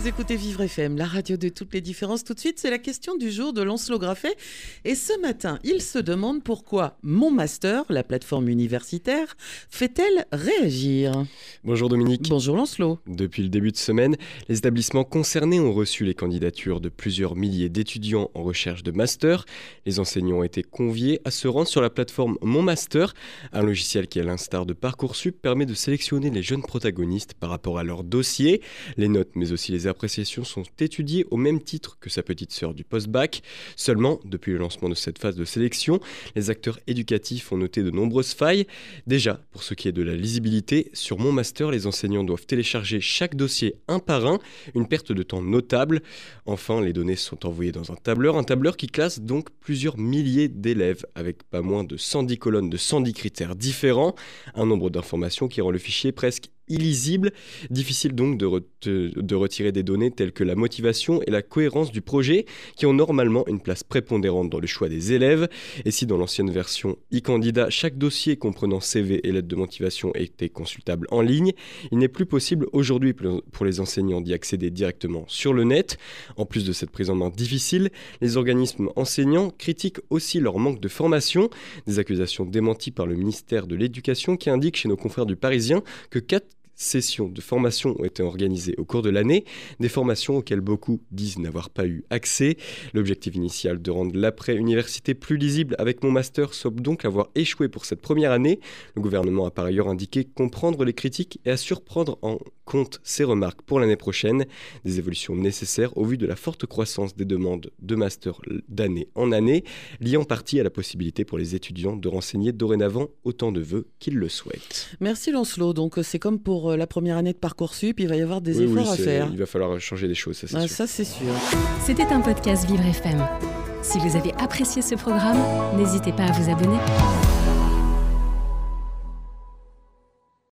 Vous écoutez Vivre FM, la radio de toutes les différences. Tout de suite, c'est la question du jour de Lancelot Graffet. Et ce matin, il se demande pourquoi Mon Master, la plateforme universitaire, fait-elle réagir? Bonjour Dominique. Bonjour Lancelot. Depuis le début de semaine, les établissements concernés ont reçu les candidatures de plusieurs milliers d'étudiants en recherche de master. Les enseignants ont été conviés à se rendre sur la plateforme Mon Master, un logiciel qui, à l'instar de Parcoursup, permet de sélectionner les jeunes protagonistes par rapport à leur dossier, les notes, mais aussi les appréciations sont étudiées au même titre que sa petite sœur du post-bac. Seulement, depuis le lancement de cette phase de sélection, les acteurs éducatifs ont noté de nombreuses failles. Déjà, pour ce qui est de la lisibilité, sur mon master, les enseignants doivent télécharger chaque dossier un par un, une perte de temps notable. Enfin, les données sont envoyées dans un tableur, un tableur qui classe donc plusieurs milliers d'élèves avec pas moins de 110 colonnes de 110 critères différents, un nombre d'informations qui rend le fichier presque illisible. Difficile donc de, retirer des données telles que la motivation et la cohérence du projet, qui ont normalement une place prépondérante dans le choix des élèves. Et si dans l'ancienne version e-candidat, chaque dossier comprenant CV et lettre de motivation était consultable en ligne, il n'est plus possible aujourd'hui pour les enseignants d'y accéder directement sur le net. En plus de cette prise en main difficile, les organismes enseignants critiquent aussi leur manque de formation, des accusations démenties par le ministère de l'Éducation qui indique chez nos confrères du Parisien que 4 sessions de formation ont été organisées au cours de l'année, des formations auxquelles beaucoup disent n'avoir pas eu accès. L'objectif initial de rendre l'après-université plus lisible avec mon master semble donc avoir échoué pour cette première année. Le gouvernement a par ailleurs indiqué comprendre les critiques et à surprendre en compte ses remarques pour l'année prochaine, des évolutions nécessaires au vu de la forte croissance des demandes de master d'année en année, liées en partie à la possibilité pour les étudiants de renseigner dorénavant autant de vœux qu'ils le souhaitent. Merci Lancelot. Donc c'est comme pour euh, la première année de Parcoursup, il va y avoir des efforts à faire. Il va falloir changer des choses, ça c'est ah, sûr. Ça c'est sûr. C'était un podcast Vivre FM. Si vous avez apprécié ce programme, n'hésitez pas à vous abonner.